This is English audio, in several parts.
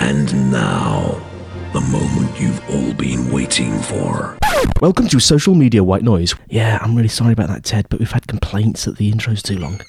And now, the moment you've all been waiting for. Welcome to Social Media White Noise. Yeah, I'm really sorry about that, Ted, but we've had complaints that the intro's too long.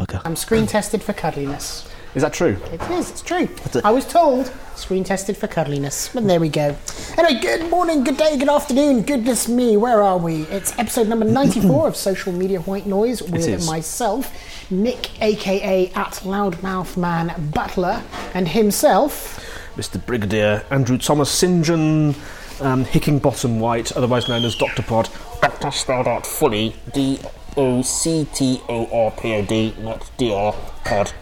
Bugger. I'm screen tested for cuddliness. Is that true? It is, it's true. I was told screen tested for cuddliness. and there we go. Anyway, good morning, good day, good afternoon. Goodness me, where are we? It's episode number 94 of Social Media White Noise with myself, Nick, aka at Loudmouth Man Butler, and himself. Mr. Brigadier Andrew Thomas St. John um, Hickingbottom White, otherwise known as Dr. Pod. Doctor spelled out fully D O C T O R P O D, not D R pod.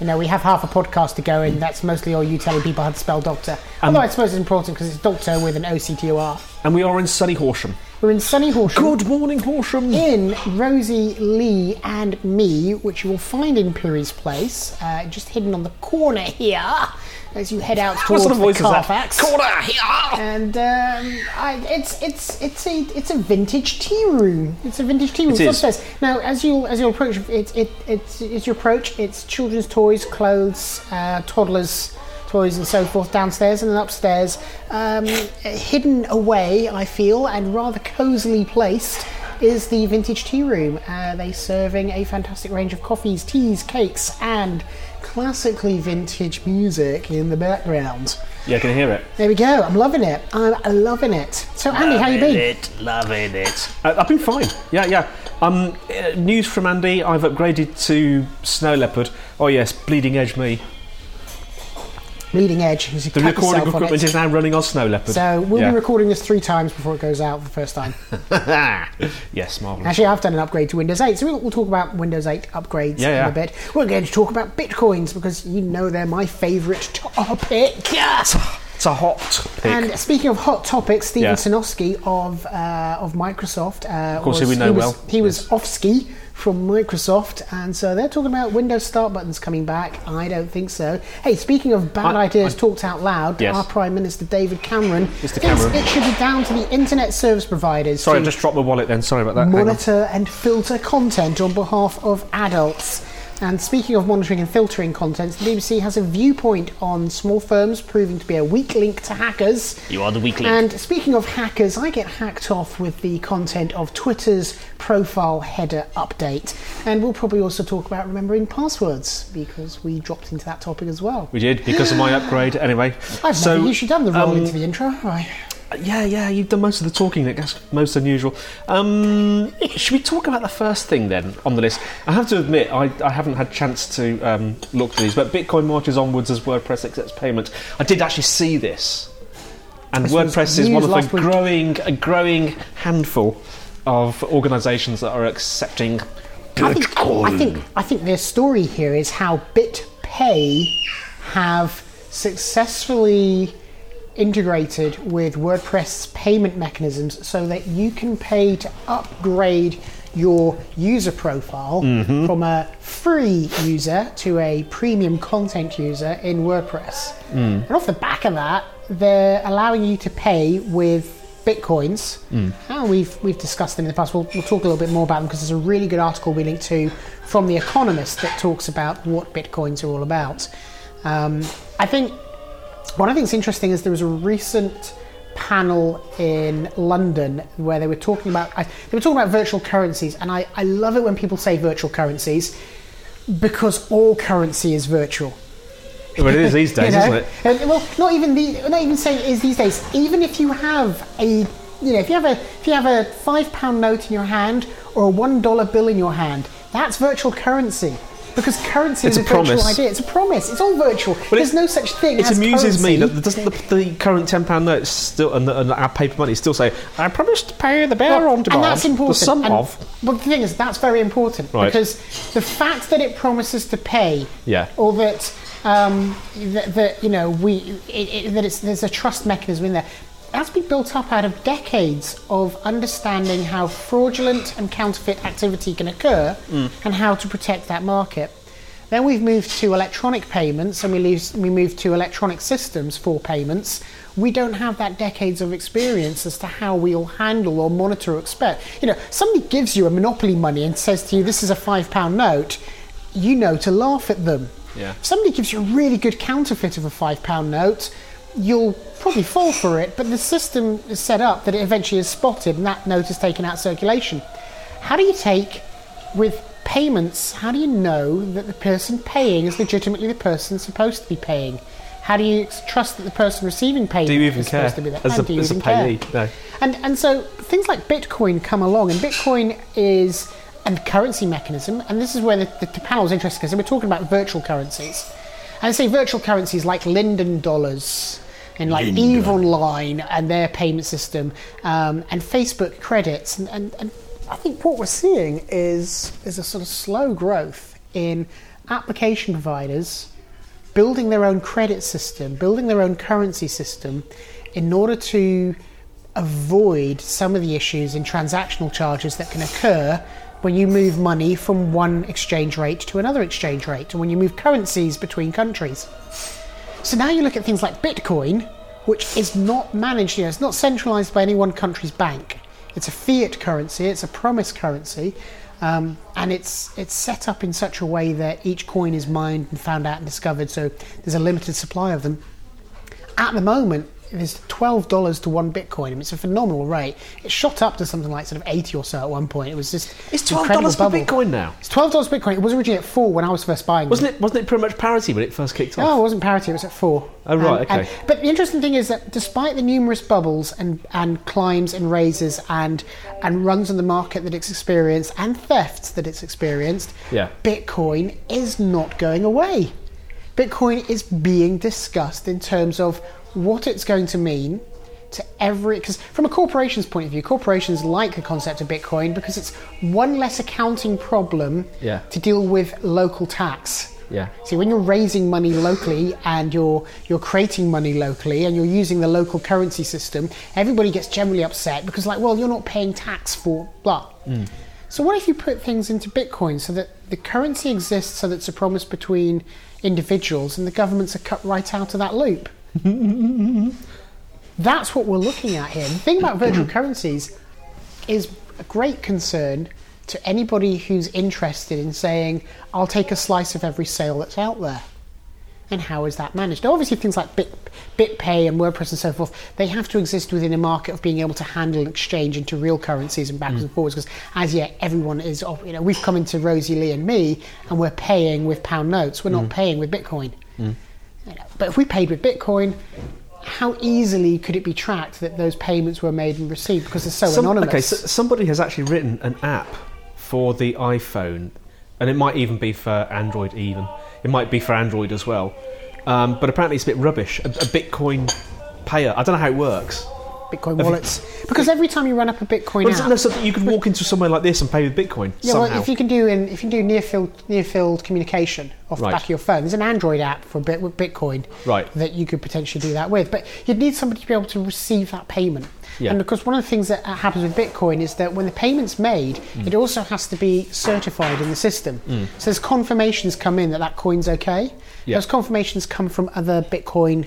You know, we have half a podcast to go, and that's mostly all you telling people how to spell doctor. Although I suppose it's important because it's doctor with an O C T O R. And we are in sunny Horsham. We're in sunny Horsham. Good morning, Horsham. in Rosie, Lee, and me, which you will find in Piri's Place, uh, just hidden on the corner here as you head out What towards sort of the is? Carfax. Corner here! And um, I, it's it's it's a it's a vintage tea room. It's a vintage tea room. It It's is. Now, as you as you approach, it's it it's it's your approach. It's children's toys, clothes, uh, toddlers. Toys and so forth downstairs and then upstairs, um, hidden away, I feel, and rather cosily placed, is the vintage tea room. Uh, they serving a fantastic range of coffees, teas, cakes, and classically vintage music in the background. Yeah, I can hear it. There we go. I'm loving it. I'm loving it. So, Andy, how you been? it, loving it. Uh, I've been fine. Yeah, yeah. Um, uh, news from Andy. I've upgraded to Snow Leopard. Oh yes, bleeding edge me. Leading edge. The recording equipment is now running on Snow Leopard. So we'll yeah. be recording this three times before it goes out for the first time. yes, marvelous. Actually, I've done an upgrade to Windows 8, so we'll, we'll talk about Windows 8 upgrades Yeah, in a bit. We're going to talk about bitcoins because you know they're my favourite topic. Yes. It's a hot pick. And speaking of hot topics, Steven Yeah. Sinofsky of uh, of Microsoft, uh, of course, who we know he was, well. He was off ski from Microsoft, and so they're talking about Windows Start buttons coming back. I don't think so. Hey, speaking of bad I- ideas I- talked out loud, Yes. our Prime Minister David Cameron Mr. Cameron. it should be down to the internet service providers Sorry, I to just dropped my wallet then. Sorry about that. Monitor and filter content on behalf of adults. And speaking of monitoring and filtering content, the BBC has a viewpoint on small firms proving to be a weak link to hackers. You are the weak link. And speaking of hackers, I get hacked off with the content of Twitter's profile header update. And we'll probably also talk about remembering passwords because we dropped into that topic as well. We did because of my upgrade. Anyway, I've so never usually done the roll um, into the intro, I? Yeah, yeah, you've done most of the talking. Nick. That's most unusual. Um, should we talk about the first thing then on the list? I have to admit, I, I haven't had chance to um, look through these, but Bitcoin marches onwards as WordPress accepts payment. I did actually see this, and This WordPress is one of the week. growing, a growing handful of organisations that are accepting I think, I think I think their story here is how BitPay have successfully integrated with WordPress payment mechanisms so that you can pay to upgrade your user profile mm-hmm. from a free user to a premium content user in WordPress. Mm. And off the back of that, they're allowing you to pay with bitcoins. And we've we've discussed them in the past. We'll, we'll talk a little bit more about them because there's a really good article we linked to from the Economist that talks about what bitcoins are all about. Um, I think one I think is interesting is there was a recent panel in London where they were talking about I, they were talking about virtual currencies, and I, I love it when people say virtual currencies because all currency is virtual. Well, it is these days, You know? isn't it? And, well, not even the, not even saying it is these days. Even if you have a, you know, if you have a, if you have a five pound note in your hand or a one dollar bill in your hand, that's virtual currency. Because currency It's is a a, virtual idea. It's a promise. It's all virtual. There's no such thing as. It amuses me that doesn't the, the current ten pound notes still and, the, and our paper money still say I promise to pay the bearer Well, on demand. And that's important. The sum And- of But the thing is, that's very important Right. because the fact that it promises to pay, Yeah. or that um, that, that you know we it, it, that it's there's a trust mechanism in there. That's been built up out of decades of understanding how fraudulent and counterfeit activity can occur Mm. and how to protect that market. Then we've moved to electronic payments and we, leave, we moved to electronic systems for payments. We don't have that decades of experience as to how we'll handle or monitor or expect. You know, somebody gives you a monopoly money and says to you, this is a five pound note, you know to laugh at them. Yeah. If somebody gives you a really good counterfeit of a five pound note, you'll probably fall for it, but the system is set up that it eventually is spotted and that note is taken out of circulation. How do you take with payments, how do you know that the person paying is legitimately the person supposed to be paying? How do you trust that the person receiving payment Do you even is care supposed to be there? as And a, do you as a even care? payee? No. And and so things like Bitcoin come along, and Bitcoin is a currency mechanism, and this is where the, the, the panel is interesting because we're talking about virtual currencies. And I say virtual currencies like Linden dollars and like Linden. Eve Online and their payment system, um, and Facebook credits, and, and, and I think what we're seeing is is a sort of slow growth in application providers building their own credit system, building their own currency system in order to avoid some of the issues in transactional charges that can occur when you move money from one exchange rate to another exchange rate, and when you move currencies between countries. So now you look at things like Bitcoin, which is not managed, you know, it's not centralized by any one country's bank. It's a fiat currency, it's a promise currency, um, and it's it's set up in such a way that each coin is mined and found out and discovered. So there's a limited supply of them. At the moment, there's twelve dollars to one Bitcoin. I mean, it's a phenomenal rate. It shot up to something like sort of eighty or so at one point. It was just It's twelve dollars per. Bitcoin now. It's twelve dollars Bitcoin. It was originally at four when I was first buying. Wasn't it? Wasn't it pretty much parity when it first kicked off? No, it wasn't parity. It was at four. Oh, right, And- and- okay. but the interesting thing is that despite the numerous bubbles and, and climbs and raises and and runs on the market that it's experienced and thefts that it's experienced, Yeah. Bitcoin is not going away. Bitcoin is being discussed in terms of what it's going to mean to every because from a corporation's point of view corporations like the concept of bitcoin because it's one less accounting problem Yeah. to deal with local tax Yeah. See, when you're raising money locally and you're you're creating money locally and you're using the local currency system, everybody gets generally upset because, like, well, you're not paying tax for blah. Mm. So what if you put things into Bitcoin so that the currency exists so that it's a promise between individuals and the governments are cut right out of that loop? That's what we're looking at here. The thing about virtual currencies is a great concern to anybody who's interested in saying, I'll take a slice of every sale that's out there. And how is that managed? Now, obviously, things like Bit, BitPay and WordPress and so forth, they have to exist within a market of being able to handle and exchange into real currencies and backwards and mm. forwards. Because as yet, everyone is, you know, we've come into Rosie Lee and me, and we're paying with pound notes. We're not mm. paying with Bitcoin. Mm. You know, But if we paid with Bitcoin, how easily could it be tracked that those payments were made and received because they're so Some- anonymous? Okay, so somebody has actually written an app for the iPhone, and it might even be for Android. Even it might be for Android as well. Um, but apparently, it's a bit rubbish. A, a Bitcoin payer. I don't know how it works. Bitcoin wallets. Because every time you run up a Bitcoin But is app, it no, so that you could walk into somewhere like this and pay with Bitcoin yeah, somehow? well, if you can do in, if you can do near field near field communication off Right. the back of your phone, there's an Android app for bit with Bitcoin Right. that you could potentially do that with. But you'd need somebody to be able to receive that payment. Yeah. And of course, one of the things that happens with Bitcoin is that when the payment's made, Mm. it also has to be certified in the system. So there's confirmations come in that that coin's okay. Yeah. Those confirmations come from other Bitcoin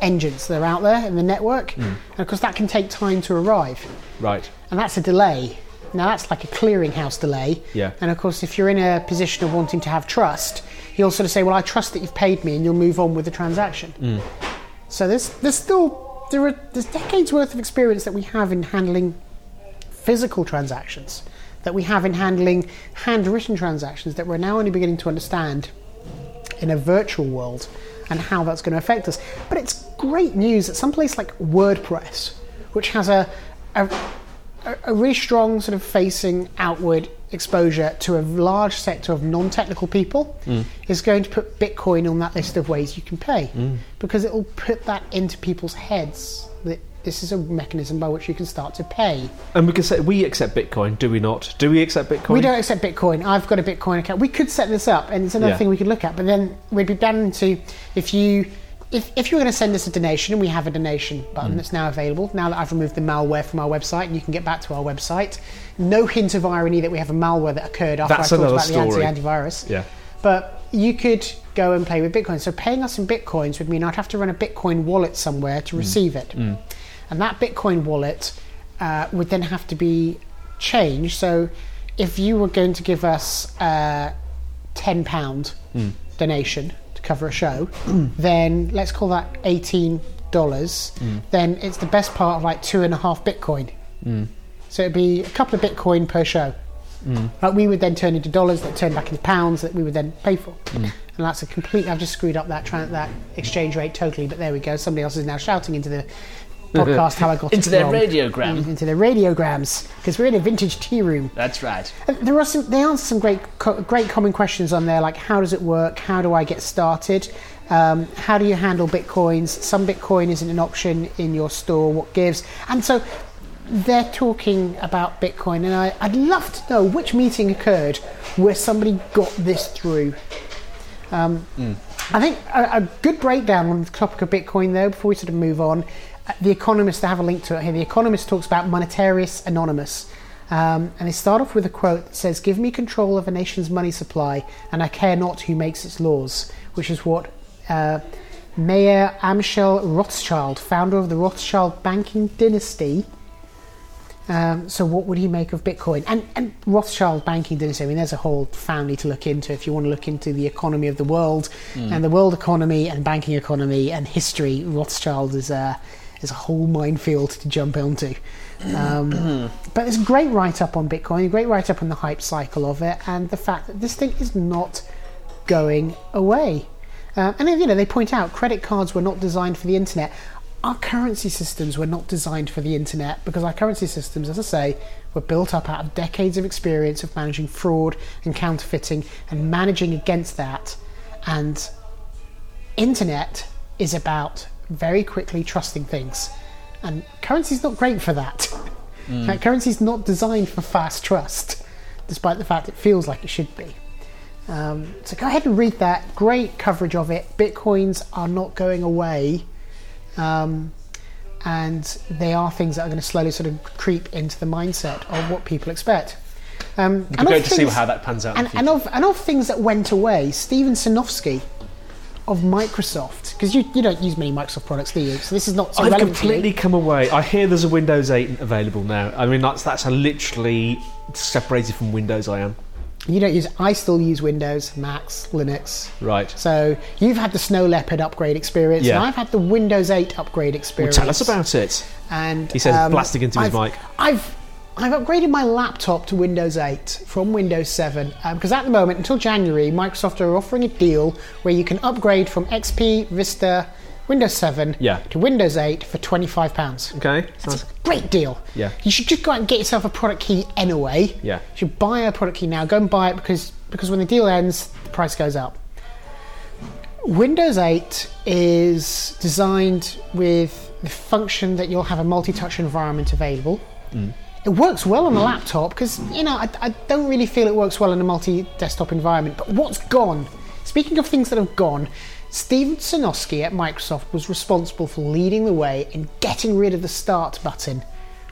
engines that are out there in the network, Mm. and of course that can take time to arrive right. and that's a delay. Now that's like a clearinghouse delay. Yeah. And of course, if you're in a position of wanting to have trust, you'll sort of say, "Well, I trust that you've paid me," and you'll move on with the transaction. Mm. So there's there's still there are there's decades worth of experience that we have in handling physical transactions, that we have in handling handwritten transactions that we're now only beginning to understand in a virtual world and how that's going to affect us. But it's great news that some place like WordPress, which has a, a, a- really strong sort of facing outward exposure to a large sector of non-technical people, mm. is going to put Bitcoin on that list of ways you can pay. Mm. Because it will put that into people's heads this is a mechanism by which you can start to pay. And we can say we accept Bitcoin, do we not? Do we accept Bitcoin? We don't accept Bitcoin. I've got a Bitcoin account. We could set this up, and it's another Yeah. thing we could look at. But then we'd be down to if you if, if you're going to send us a donation, and we have a donation Mm. button that's now available. Now that I've removed the malware from our website, and you can get back to our website. No hint of irony that we have a malware that occurred after That's I talked about story. the anti-antivirus. Yeah. But you could go and play with Bitcoin. So paying us in Bitcoins would mean I'd have to run a Bitcoin wallet somewhere Mm. to receive it. And that Bitcoin wallet uh, would then have to be changed. So if you were going to give us a ten pound hmm. donation to cover a show, hmm. then let's call that eighteen dollars. Hmm. Then it's the best part of like two and a half Bitcoin. So it'd be a couple of Bitcoin per show. Like we would then turn into dollars that turn back into pounds that we would then pay for. And that's a complete. I've just screwed up that tran that exchange rate totally. But there we go. Somebody else is now shouting into the podcast how I got Into their wrong. radiogram. Into their radiograms because we're in a vintage tea room. That's right. And There are some. They answer some great, co- great common questions on there, like how does it work? How do I get started? Um, how do you handle bitcoins? Some Bitcoin isn't an option in your store. What gives? And so they're talking about Bitcoin, and I, I'd love to know which meeting occurred where somebody got this through. Um, I think a, a good breakdown on the topic of Bitcoin, though, before we sort of move on. Uh, The Economist, I have a link to it here. The Economist talks about Monetarists Anonymous. Um, and they start off with a quote that says, Give me control of a nation's money supply, and I care not who makes its laws, which is what uh, Mayer Amschel Rothschild, founder of the Rothschild banking dynasty, um, so what would he make of Bitcoin? And, and Rothschild banking dynasty, I mean, there's a whole family to look into if you want to look into the economy of the world and the world economy and banking economy and history. Rothschild is a, is a whole minefield to jump onto. Um, but there's a great write-up on Bitcoin, a great write-up on the hype cycle of it and the fact that this thing is not going away. Um, and you know, they point out credit cards were not designed for the internet. Our currency systems were not designed for the internet because our currency systems, as I say, were built up out of decades of experience of managing fraud and counterfeiting and managing against that. And internet is about very quickly trusting things. And currency's not great for that. Like, currency's not designed for fast trust, despite the fact it feels like it should be. Um, so go ahead and read that. Great coverage of it. Bitcoins are not going away. Um, and they are things that are going to slowly sort of creep into the mindset of what people expect. Um, and great of to see how that pans out. in and, the and of and of things that went away, Steven Sinofsky of Microsoft, because you, you don't use many Microsoft products, do you? So this is not so I've relevant to you. completely come away. I hear there's a Windows 8 available now. I mean, that's that's how literally separated from Windows I am. You don't use. I still use Windows, Macs, Linux. Right. So you've had the Snow Leopard upgrade experience, Yeah. and I've had the Windows 8 upgrade Well, experience. tell us about it. And He says, um, blasting into his I've- mic. I've I've upgraded my laptop to Windows 8 from Windows 7 um, because at the moment, until January, Microsoft are offering a deal where you can upgrade from XP, Vista, Windows 7 Yeah. to Windows 8 for twenty five pounds. Okay. It's Sounds, a great deal. Yeah. You should just go out and get yourself a product key anyway. Yeah. You should buy a product key now. Go and buy it because because when the deal ends, the price goes up. Windows 8 is designed with the function that you'll have a multi-touch environment available. Mm. It works well on a laptop because you know I, I don't really feel it works well in a multi-desktop environment. But what's gone? Speaking of things that have gone, Steven Sinofsky at Microsoft was responsible for leading the way in getting rid of the Start button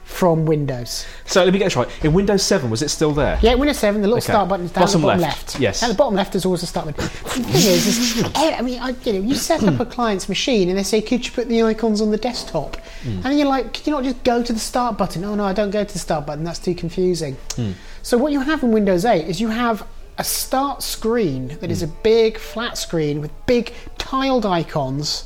from Windows. so let me get this right. In Windows 7, was it still there? Yeah, Windows 7, the little Okay. start button is down Bottom at the bottom left, left. yes. At the bottom left is always a start button. The thing is, is I mean, I, you know, you set up a client's machine and they say, could you put the icons on the desktop? Hmm. And then you're like, could you not just go to the start button? Oh no, I don't go to the start button. That's too confusing. Hmm. So what you have in Windows 8 is you have a start screen that is a big flat screen with big tiled icons.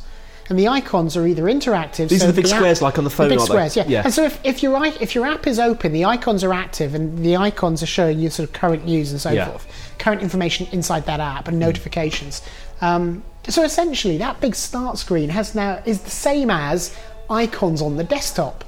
And the icons are either interactive. These so are the big app- squares like on the phone, The big squares, yeah. Yeah. And so if, if your if your app is open, the icons are active, and the icons are showing you sort of current news and so Yeah. forth, current information inside that app and notifications. Um, so essentially, that big start screen has now is the same as icons on the desktop.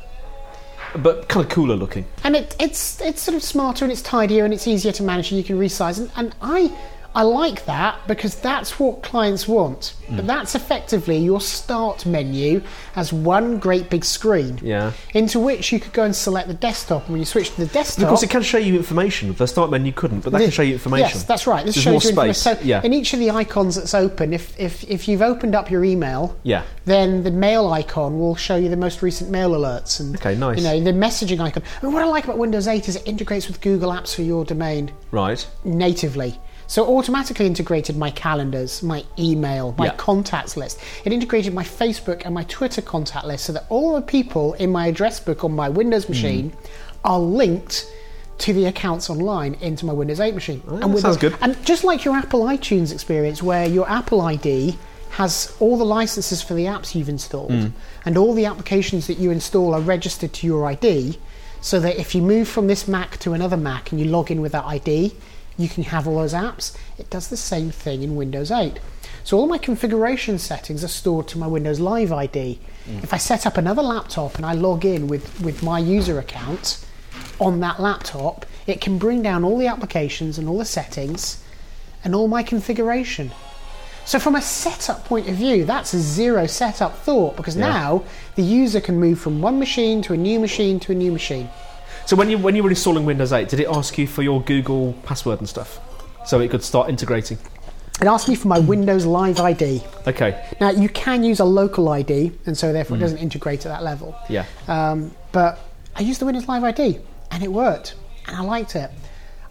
But kind of cooler looking. and it, it's it's sort of smarter and it's tidier and it's easier to manage and you can resize and, and I I like that because that's what clients want. Mm. But that's effectively your start menu as one great big screen. Yeah. Into which you could go and select the desktop. And when you switch to the desktop, Of course, it can show you information. The start menu couldn't, but that can show you information. Yes, that's right. This There's shows more you information. space. So yeah. in each of the icons that's open, if, if if you've opened up your email, Yeah. then the mail icon will show you the most recent mail alerts and Okay, nice. You know the messaging icon. I mean, what I like about Windows 8 is it integrates with Google Apps for your domain Right. natively. So it automatically integrated my calendars, my email, my Yeah. contacts list. It integrated my Facebook and my Twitter contact list so that all the people in my address book on my. Windows machine are linked to the accounts online into my Windows 8 machine. that with sounds good. And just like your Apple iTunes experience, where your Apple ID has all the licenses for the apps you've installed, Hmm. and all the applications that you install are registered to your ID, so that if you move from this Mac to another Mac and you log in with that ID, you can have all those apps. It does the same thing in Windows 8. So all my configuration settings are stored to my Windows Live ID. Mm. If I set up another laptop and I log in with, with my user account on that laptop, it can bring down all the applications and all the settings and all my configuration. So from a setup point of view, that's a zero setup thought because now the user can move from one machine to a new machine to a new machine. So when you when you were installing Windows 8, did it ask you for your Google password and stuff, so it could start integrating? It asked me for my Windows Live ID. Okay. Now you can use a local ID, and so therefore it doesn't integrate at that level. Yeah. Um, but I used the Windows Live ID, and it worked, and I liked it.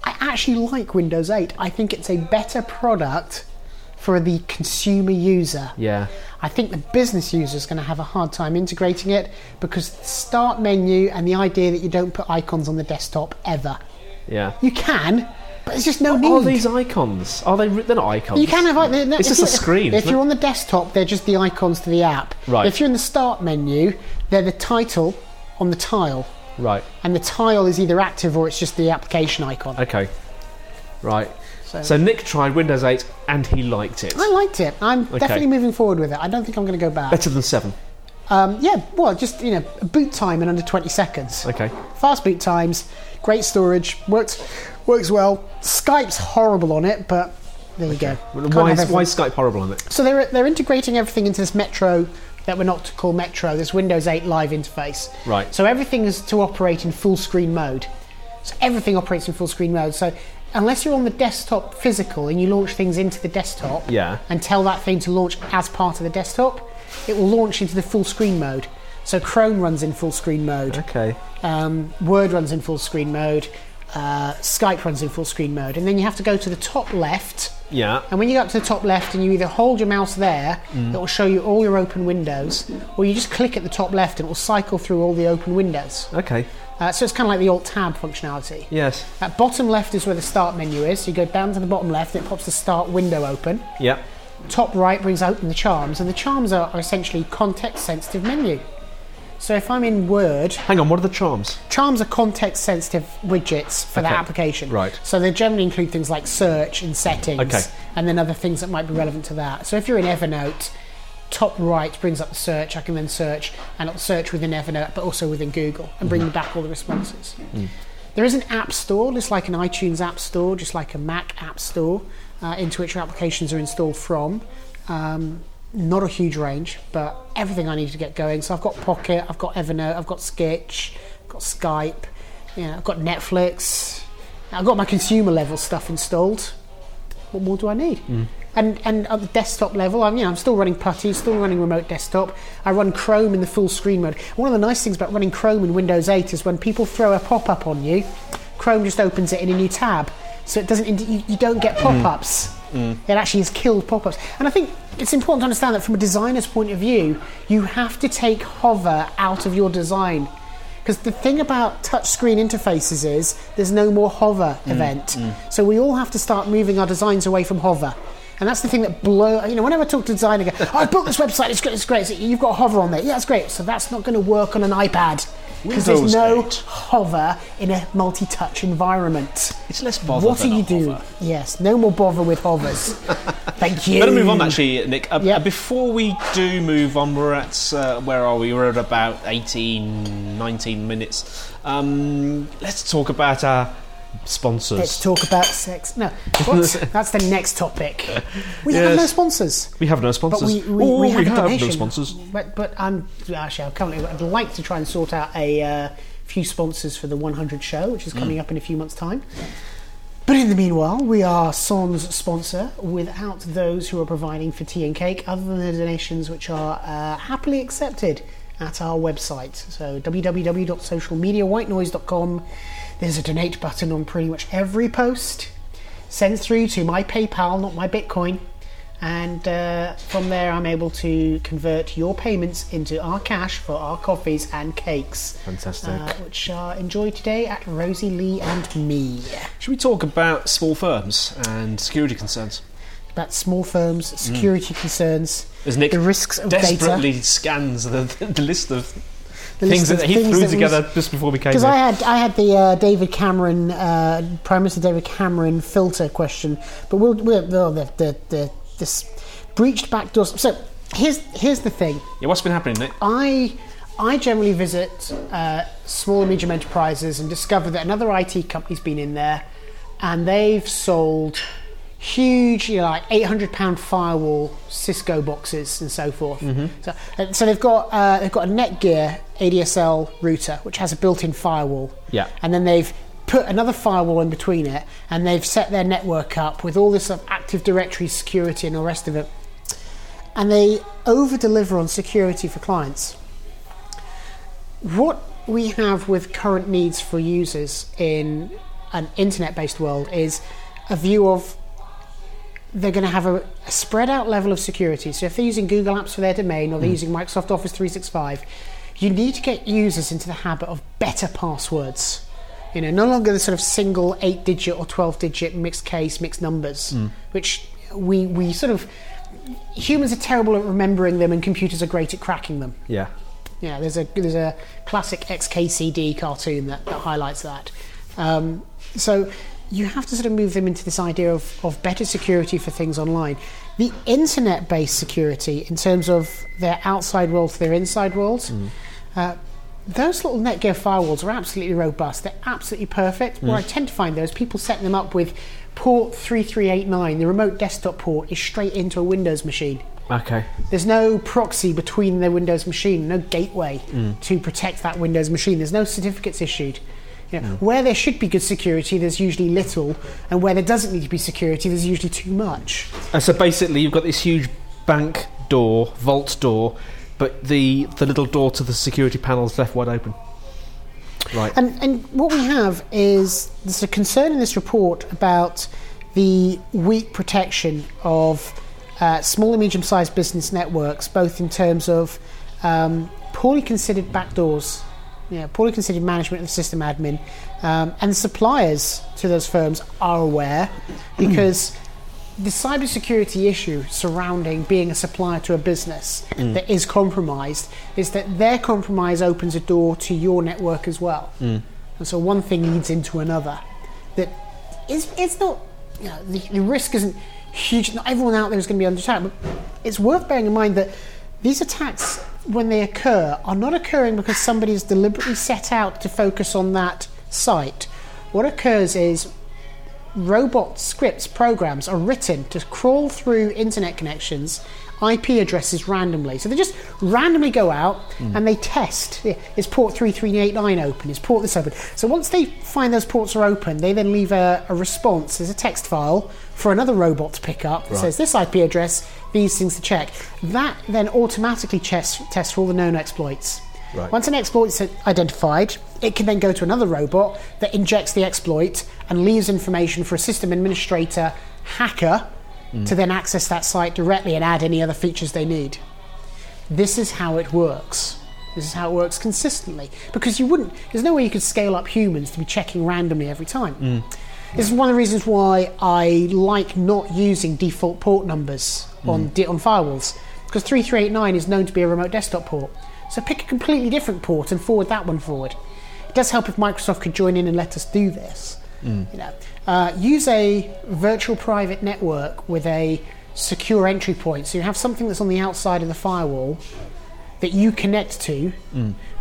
I actually like Windows 8. I think it's a better product for the consumer user. Yeah. I think the business user is going to have a hard time integrating it because the start menu and the idea that you don't put icons on the desktop ever. Yeah. You can, but there's just no need. Are these icons? Are they? They're not icons. You can have like no, It's just a screen, If you're on the desktop, they're just the icons to the app. Right. If you're in the start menu, they're the title on the tile, Right. and the tile is either active or it's just the application icon. Okay. Right. So- So, Nick tried Windows 8 and he liked it. I liked it. I'm definitely moving forward with it. I don't think I'm going to go back. Better than 7. Um, yeah, well, just you know, boot time in under 20 seconds. Okay. Fast boot times, great storage, works works well. Skype's horrible on it, but there you go. Can't Why have is, why is Skype horrible on it? So they're they're integrating everything into this Metro that we're not to call Metro, this Windows 8 live interface. Right. So everything is to operate in full screen mode. So everything operates in full screen mode. So unless you're on the desktop physical and you launch things into the desktop Yeah. and tell that thing to launch as part of the desktop, it will launch into the full screen mode. So Chrome runs in full screen mode. Okay. Um, Word runs in full screen mode. Uh, Skype runs in full screen mode. And then you have to go to the top left Yeah. and when you go up to the top left and you either hold your mouse there, it will show you all your open windows, or you just click at the top left and it will cycle through all the open windows. Okay. Uh, so it's kind of like the Alt Tab functionality. Yes. At bottom left is where the start menu is. So you go down to the bottom left and it pops the start window open. Yeah. Top right brings open the charms, and the charms are, are essentially context sensitive menu. So if I'm in Word, Hang on, what are the charms? Charms are context sensitive widgets for that application. Right. So they generally include things like search and settings Okay. and then other things that might be relevant to that. So if you're in Evernote, top right brings up the search. I can then search and it'll search within Evernote but also within Google and bring me back all the responses. There is an app store, just like an iTunes app store, just like a Mac app store, uh, into which your applications are installed from. Um, not a huge range, but everything I need to get going. So I've got Pocket, I've got Evernote, I've got Sketch, I've got Skype, yeah, I've got Netflix. I've got my consumer level stuff installed. What more do I need? Mm. And and at the desktop level, I'm you know I'm still running Putty, still running remote desktop. I run Chrome in the full screen mode. One of the nice things about running Chrome in Windows 8 is when people throw a pop up on you, Chrome just opens it in a new tab, so it doesn't you, you don't get mm. pop ups. Mm. It actually has killed pop ups. And I think it's important to understand that from a designer's point of view, you have to take hover out of your design. Because the thing about touchscreen interfaces is there's no more hover mm, event. Mm. So we all have to start moving our designs away from hover. And that's the thing that blow. You know, whenever I talk to a designer, I go, oh, "I built this website. It's great. It's great. So you've got hover on there. Yeah, that's great. So that's not going to work on an iPad because there's no 8. hover in a multi-touch environment. It's less bother. What are you doing? Yes, no more bother with hovers. Thank you. Better move on, actually, Nick. Uh, Yep. before we do move on, we're at uh, where are we? We're at about 18, 19 minutes. Um, let's talk about our sponsors. Let's talk about sex. No, what? that's the next topic. We have no sponsors. we have no But sponsors. we, we, oh, we have, no sponsors. But, but I'm actually, I'm currently, I'd like to try and sort out a uh, few sponsors for the 100 show, which is Mm. coming up in a few months' time. But in the meanwhile, we are Son's sponsor without those who are providing for tea and cake, other than the donations which are uh, happily accepted at our website. So www.socialmediawhitenoise.com. There's a donate button on pretty much every post. Sends through to my PayPal, not my Bitcoin. And uh, from there, I'm able to convert your payments into our cash for our coffees and cakes. Fantastic. Uh, which are enjoyed today at Rosie Lee and me. Should we talk about small firms and security concerns? About small firms, security concerns, As Nick the risks of data. scans the, the list of The things that he things threw that was- together just before we came Because. I had I had the uh, David Cameron uh, Prime Minister David Cameron filter question, but we'll, we'll, well, the, the, the this breached backdoors. So here's here's the thing. yeah, what's been happening, Nick? I I generally visit uh, small and medium enterprises and discover that another IT company's been in there, and they've sold huge, you know, like eight hundred pound firewall Cisco boxes and so forth. So, uh, so they've got uh, they've got a Netgear ADSL router which has a built-in firewall. Yeah. and then they've put another firewall in between it, and they've set their network up with all this sort of Active Directory security and all the rest of it and they over deliver on security for clients. What we have with current needs for users in an internet based world is a view of they're going to have a, a spread out level of security. So if they're using Google Apps for their domain or they're using Microsoft Office 365, you need to get users into the habit of better passwords. You know, no longer the sort of single eight digit or 12 digit mixed case, mixed numbers, which we, we sort of. Humans are terrible at remembering them and computers are great at cracking them. Yeah. Yeah, there's a there's a classic XKCD cartoon that, that highlights that. Um, so you have to sort of move them into this idea of, of better security for things online. The internet-based security, in terms of their outside world to their inside worlds, mm. uh, those little Netgear firewalls are absolutely robust. They're absolutely perfect. Mm. What I tend to find is people setting them up with port 3389, the remote desktop port, is straight into a Windows machine. Okay. There's no proxy between the Windows machine, no gateway mm. to protect that Windows machine. There's no certificates issued. You know, Where there should be good security, there's usually little, and where there doesn't need to be security, there's usually too much. And so basically, you've got this huge bank door, vault door, but the the little door to the security panel is left wide open. Right. And, and what we have is there's a concern in this report about the weak protection of uh, small and medium sized business networks, both in terms of um, poorly considered backdoors, yeah, poorly considered management of the system admin, um, and suppliers to those firms are aware mm. because the cybersecurity issue surrounding being a supplier to a business mm. that is compromised is that their compromise opens a door to your network as well. Mm. And so one thing leads into another. That is, it's not, you know, the, the risk isn't huge. Not everyone out there is going to be under attack, but it's worth bearing in mind that these attacks, when they occur, are not occurring because somebody has deliberately set out to focus on that site. What occurs is robot scripts programs are written to crawl through internet connections IP addresses randomly. So they just randomly go out hmm. and they test. Is port 3389 open? Is port this open? So once they find those ports are open, they then leave a, a response as a text file for another robot to pick up that says this IP address, these things to check. That then automatically checks, tests for all the known exploits. Right. Once an exploit is identified, it can then go to another robot that injects the exploit and leaves information for a system administrator hacker Mm. to then access that site directly and add any other features they need. This is how it works. This is how it works consistently. Because you wouldn't, there's no way you could scale up humans to be checking randomly every time. Mm. This is one of the reasons why I like not using default port numbers mm. on, di- on firewalls. Because 3389 is known to be a remote desktop port. So pick a completely different port and forward that one forward. It does help if Microsoft could join in and let us do this. You know, uh, use a virtual private network with a secure entry point. So you have something that's on the outside of the firewall that you connect to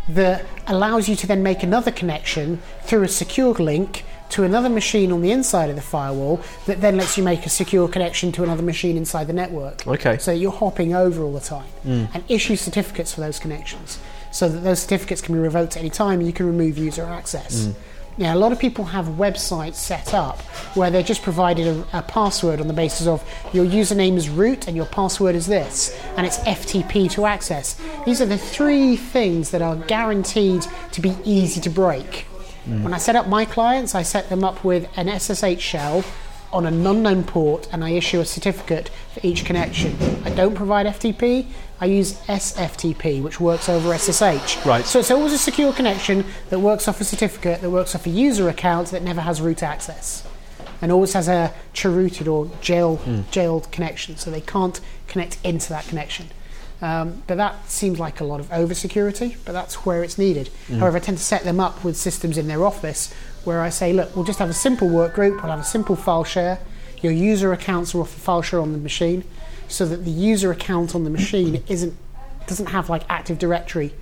that allows you to then make another connection through a secure link to another machine on the inside of the firewall that then lets you make a secure connection to another machine inside the network. Okay. So you're hopping over all the time and issue certificates for those connections so that those certificates can be revoked at any time and you can remove user access. Now, a lot of people have websites set up where they're just provided a, a password on the basis of your username is root and your password is this, and it's FTP to access. These are the three things that are guaranteed to be easy to break. Mm. When I set up my clients, I set them up with an SSH shell on an unknown port and I issue a certificate for each connection. I don't provide FTP, I use SFTP, which works over SSH. Right. So it's always a secure connection that works off a certificate, that works off a user account that never has root access. And always has a chrooted or jail, jailed connection, so they can't connect into that connection. Um, but that seems like a lot of over security, but that's where it's needed. However, I tend to set them up with systems in their office where I say, look, we'll just have a simple work group, we'll have a simple file share. Your user accounts are off a file share on the machine, so that the user account on the machine isn't doesn't have like Active Directory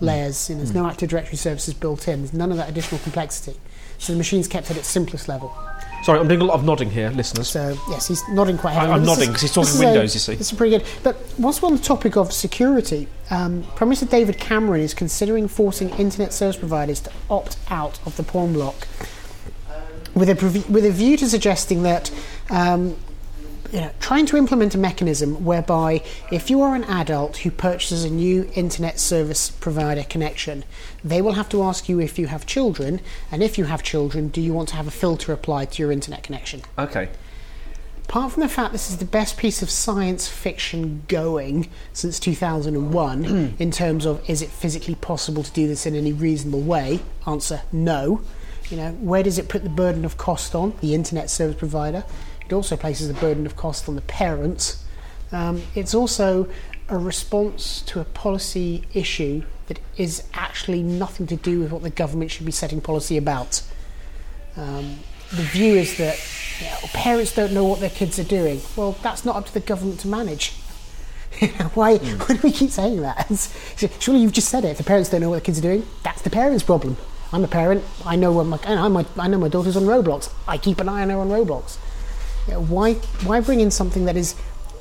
layers. You know, there's no mm. Active Directory services built in. There's none of that additional complexity. So the machine's kept at its simplest level. Sorry, I'm doing a lot of nodding here, listeners. So yes, he's nodding quite heavily. I'm This nodding 'cause he's talking is a- Windows, you see. This is pretty good. But whilst we're on the topic of security, um, Prime Minister David Cameron is considering forcing internet service providers to opt out of the porn block, with a with a view to suggesting that. Um, you know, trying to implement a mechanism whereby if you are an adult who purchases a new internet service provider connection, they will have to ask you if you have children, and if you have children, do you want to have a filter applied to your internet connection? Okay. apart from the fact this is the best piece of science fiction going since 2001 in terms of is it physically possible to do this in any reasonable way answer no you know where does it put the burden of cost on the internet service provider it also places the burden of cost on the parents um, it's also a response to a policy issue that is actually nothing to do with what the government should be setting policy about um, the view is that you know, parents don't know what their kids are doing. Well, that's not up to the government to manage. You know, why, why do we keep saying that? Surely you've just said it. If the parents don't know what the kids are doing, that's the parents' problem. I'm a parent. I know what my, I know my, I know my daughter's on Roblox. I keep an eye on her on Roblox. You know, why, why bring in something that is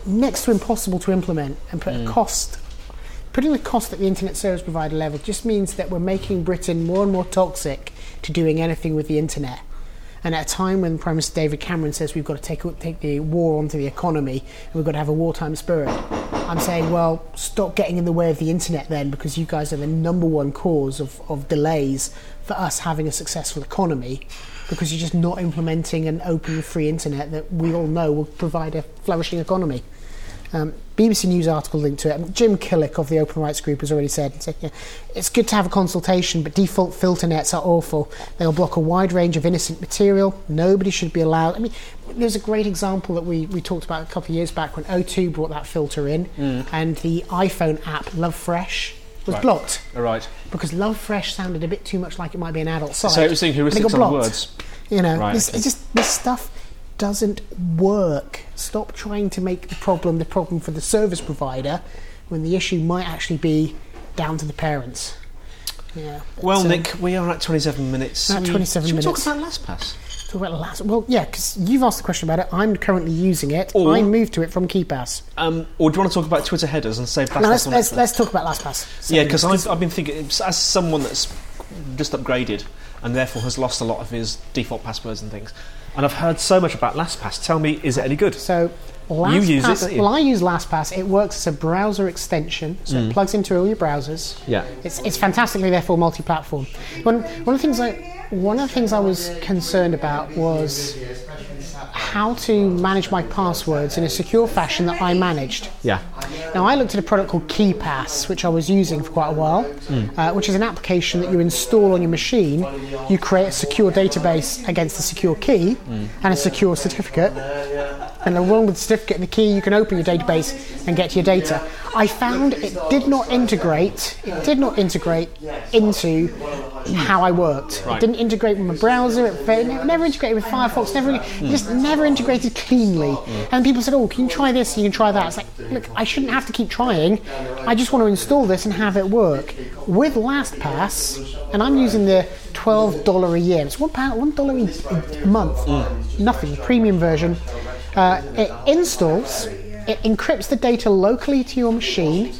next to impossible to implement and put a mm. cost putting the cost at the internet service provider level just means that we're making Britain more and more toxic to doing anything with the internet. And at a time when Prime Minister David Cameron says we've got to take, take the war onto the economy and we've got to have a wartime spirit, I'm saying, well, stop getting in the way of the internet then because you guys are the number one cause of, of delays for us having a successful economy because you're just not implementing an open free internet that we all know will provide a flourishing economy. Um, BBC News article linked to it. Jim Killock of the Open Rights Group has already said, said yeah, it's good to have a consultation, but default filter nets are awful. They'll block a wide range of innocent material. Nobody should be allowed. I mean, there's a great example that we, we talked about a couple of years back when O2 brought that filter in, and the iPhone app Love Fresh was Right. blocked All right. because Love Fresh sounded a bit too much like it might be an adult site. So it was saying and it got heuristics on words. You know, Right, this, okay. just this stuff doesn't work. Stop trying to make the problem the problem for the service provider when the issue might actually be down to the parents. Yeah. Well, So, Nick, we are at 27 minutes. At We- 27 should we minutes. talk about LastPass? Talk about last. Well, yeah, because you've asked the question about it. I'm currently using it. Or- I moved to it from KeePass. Um, or do you want to talk about Twitter headers and save LastPass Now let's on let's, let's talk about LastPass. So, Yeah, because I've, I've been thinking, as someone that's just upgraded and therefore has lost a lot of his default passwords and things, and I've heard so much about LastPass. Tell me, is it any good? So LastPass, You use it, you? Well, I use LastPass. It works as a browser extension, so it plugs into all your browsers. Mm. Yeah. It's, it's fantastically therefore multi-platform. One, one of the things I one of the things I was concerned about was how to manage my passwords in a secure fashion that I managed. Yeah. Now, I looked at a product called KeePass, which I was using for quite a while, Hmm. uh, which is an application that you install on your machine. You create a secure database against a secure key Hmm. and a secure certificate. And along with the certificate and the key, you can open your database and get your data. I found it did not integrate. It did not integrate into how I worked. Right. It didn't integrate with my browser. It it never integrated with Firefox. Never, it just never integrated cleanly. Mm. And people said, "Oh, can you try this? You can try that." It's like, look, I shouldn't have to keep trying. I just want to install this and have it work. With LastPass, and I'm using the twelve dollar a year. It's one pound, one dollar a month. Mm. Nothing. Premium version. Uh, it installs. It encrypts the data locally to your machine.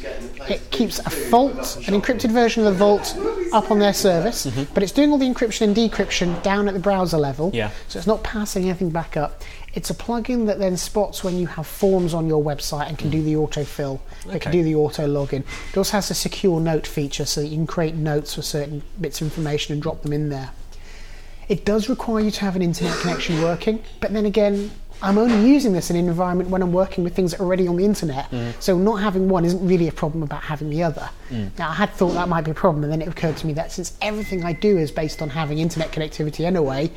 It keeps a vault, an encrypted version of the vault, up on their service, but it's doing all the encryption and decryption down at the browser level. Yeah. So it's not passing anything back up. It's a plugin that then spots when you have forms on your website and can do the autofill. It can do the auto login. It also has a secure note feature so that you can create notes for certain bits of information and drop them in there. It does require you to have an internet connection working, but then again, I'm only using this in an environment when I'm working with things that are already on the internet. Mm. So not having one isn't really a problem about having the other. Mm. Now I had thought that might be a problem, and then it occurred to me that since everything I do is based on having internet connectivity anyway,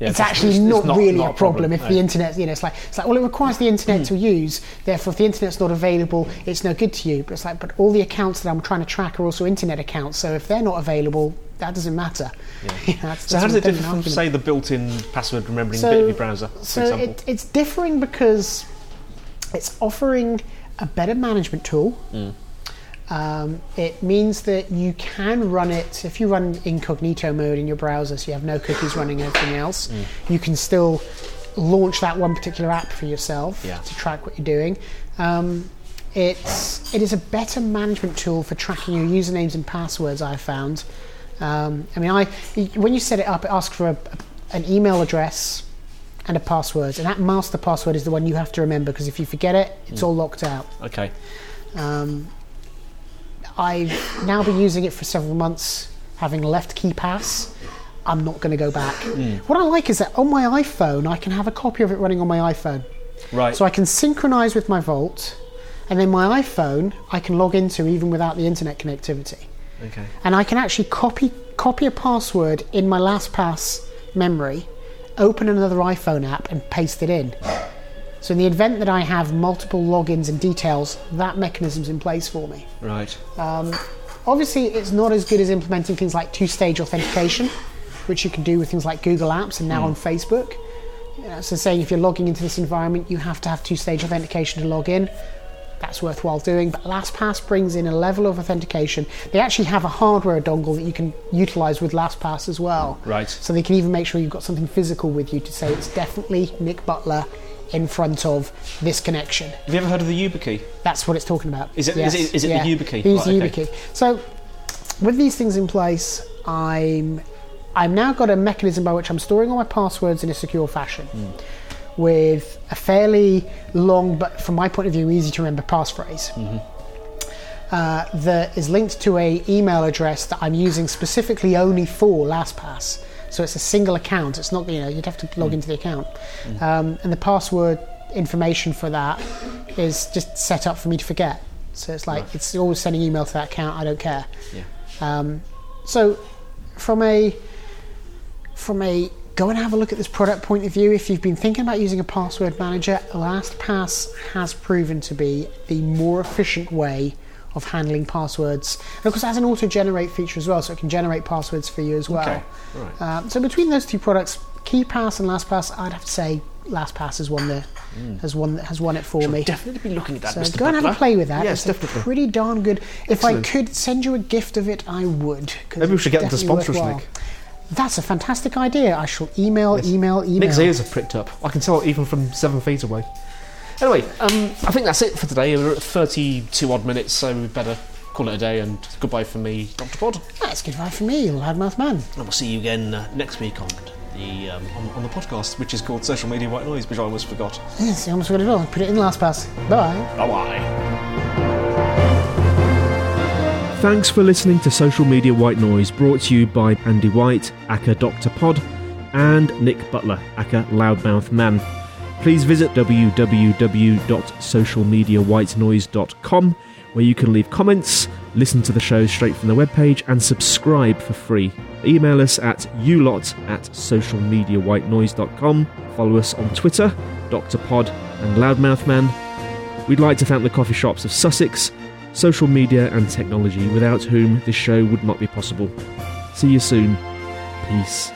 Yeah, it's actually not, not- really not a problem, if no. the internet, you know, it's like it's like well, it requires the internet to use. Therefore, if the internet's not available, it's no good to you. But it's like, but all the accounts that I'm trying to track are also internet accounts. So if they're not available, that doesn't matter. You know, that's- So how does it differ from, argument. say, the built-in password remembering So- bit of your browser, for So it, it's differing because it's offering a better management tool. Mm. Um, it means that you can run it if you run incognito mode in your browser, so you have no cookies running everything else. Mm. You can still launch that one particular app for yourself Yeah. to track what you're doing. Um, it's it is a better management tool for tracking your usernames and passwords. I found. Um, I mean, I when you set it up, it asks for a, an email address and a password, and that master password is the one you have to remember because if you forget it, it's all locked out. okay. Um, I've now been using it for several months, having left KeePass. I'm not going to go back. Hmm. What I like is that on my iPhone, I can have a copy of it running on my iPhone. Right. So I can synchronize with my Vault, and then my iPhone I can log into even without the internet connectivity. okay. And I can actually copy copy a password in my LastPass memory, open another iPhone app, and paste it in. So in the event that I have multiple logins and details, that mechanism's in place for me. Right. Um, obviously, it's not as good as implementing things like two-stage authentication, which you can do with things like Google Apps and now hmm. on Facebook. You know, so saying if you're logging into this environment, you have to have two-stage authentication to log in. That's worthwhile doing. But LastPass brings in a level of authentication. They actually have a hardware dongle that you can utilize with LastPass as well. Right. So they can even make sure you've got something physical with you to say it's definitely Nick Butler in front of this connection. Have you ever heard of the YubiKey? That's what it's talking about. Is it- is it- is it the yeah. YubiKey? Use the Right, okay. YubiKey. So, with these things in place, I'm I've now got a mechanism by which I'm storing all my passwords in a secure fashion, Hmm. with a fairly long, but from my point of view, easy to remember passphrase. Mm-hmm. Uh, that is linked to a email address that I'm using specifically only for LastPass. So it's a single account. It's not you know you'd have to log Mm. into the account, um, and the password information for that is just set up for me to forget. So it's like it's always sending email to that account. I don't care. Yeah. Um, so from a from a go and have a look at this product point of view, if you've been thinking about using a password manager, LastPass has proven to be the more efficient way of handling passwords. And of course, it has an auto-generate feature as well, so it can generate passwords for you as well. Okay, right. Um, so between those two products, KeePass and LastPass, I'd have to say LastPass has won the has won has won it for me. Definitely be looking at that, So Mr. go and have a play with that. Yes, it's definitely. pretty darn good. If Excellent. I could send you a gift of it, I would. Maybe we should get them to sponsor us. Nick. That's a fantastic idea. I shall email, email, email. Nick's ears have pricked up. I can tell even from seven feet away. Anyway, um, I think that's it for today. We're at 32 odd minutes, so we better call it a day. And goodbye from me, Dr. Pod. That's goodbye for me, loudmouth man. And we'll see you again uh, next week on the um, on, on the podcast, which is called Social Media White Noise, which I almost forgot. Yes, I almost forgot it all. Put it in LastPass. Bye. Bye bye. Thanks for listening to Social Media White Noise, brought to you by Andy White, aka Dr. Pod, and Nick Butler, aka Loudmouth Man. Please visit www.socialmediawhitenoise.com where you can leave comments, listen to the show straight from the webpage, and subscribe for free. Email us at ulot at socialmediawhitenoise.com. Follow us on Twitter, Dr. Pod and Loudmouth Man. We'd like to thank the coffee shops of Sussex, social media and technology, without whom this show would not be possible. See you soon. Peace.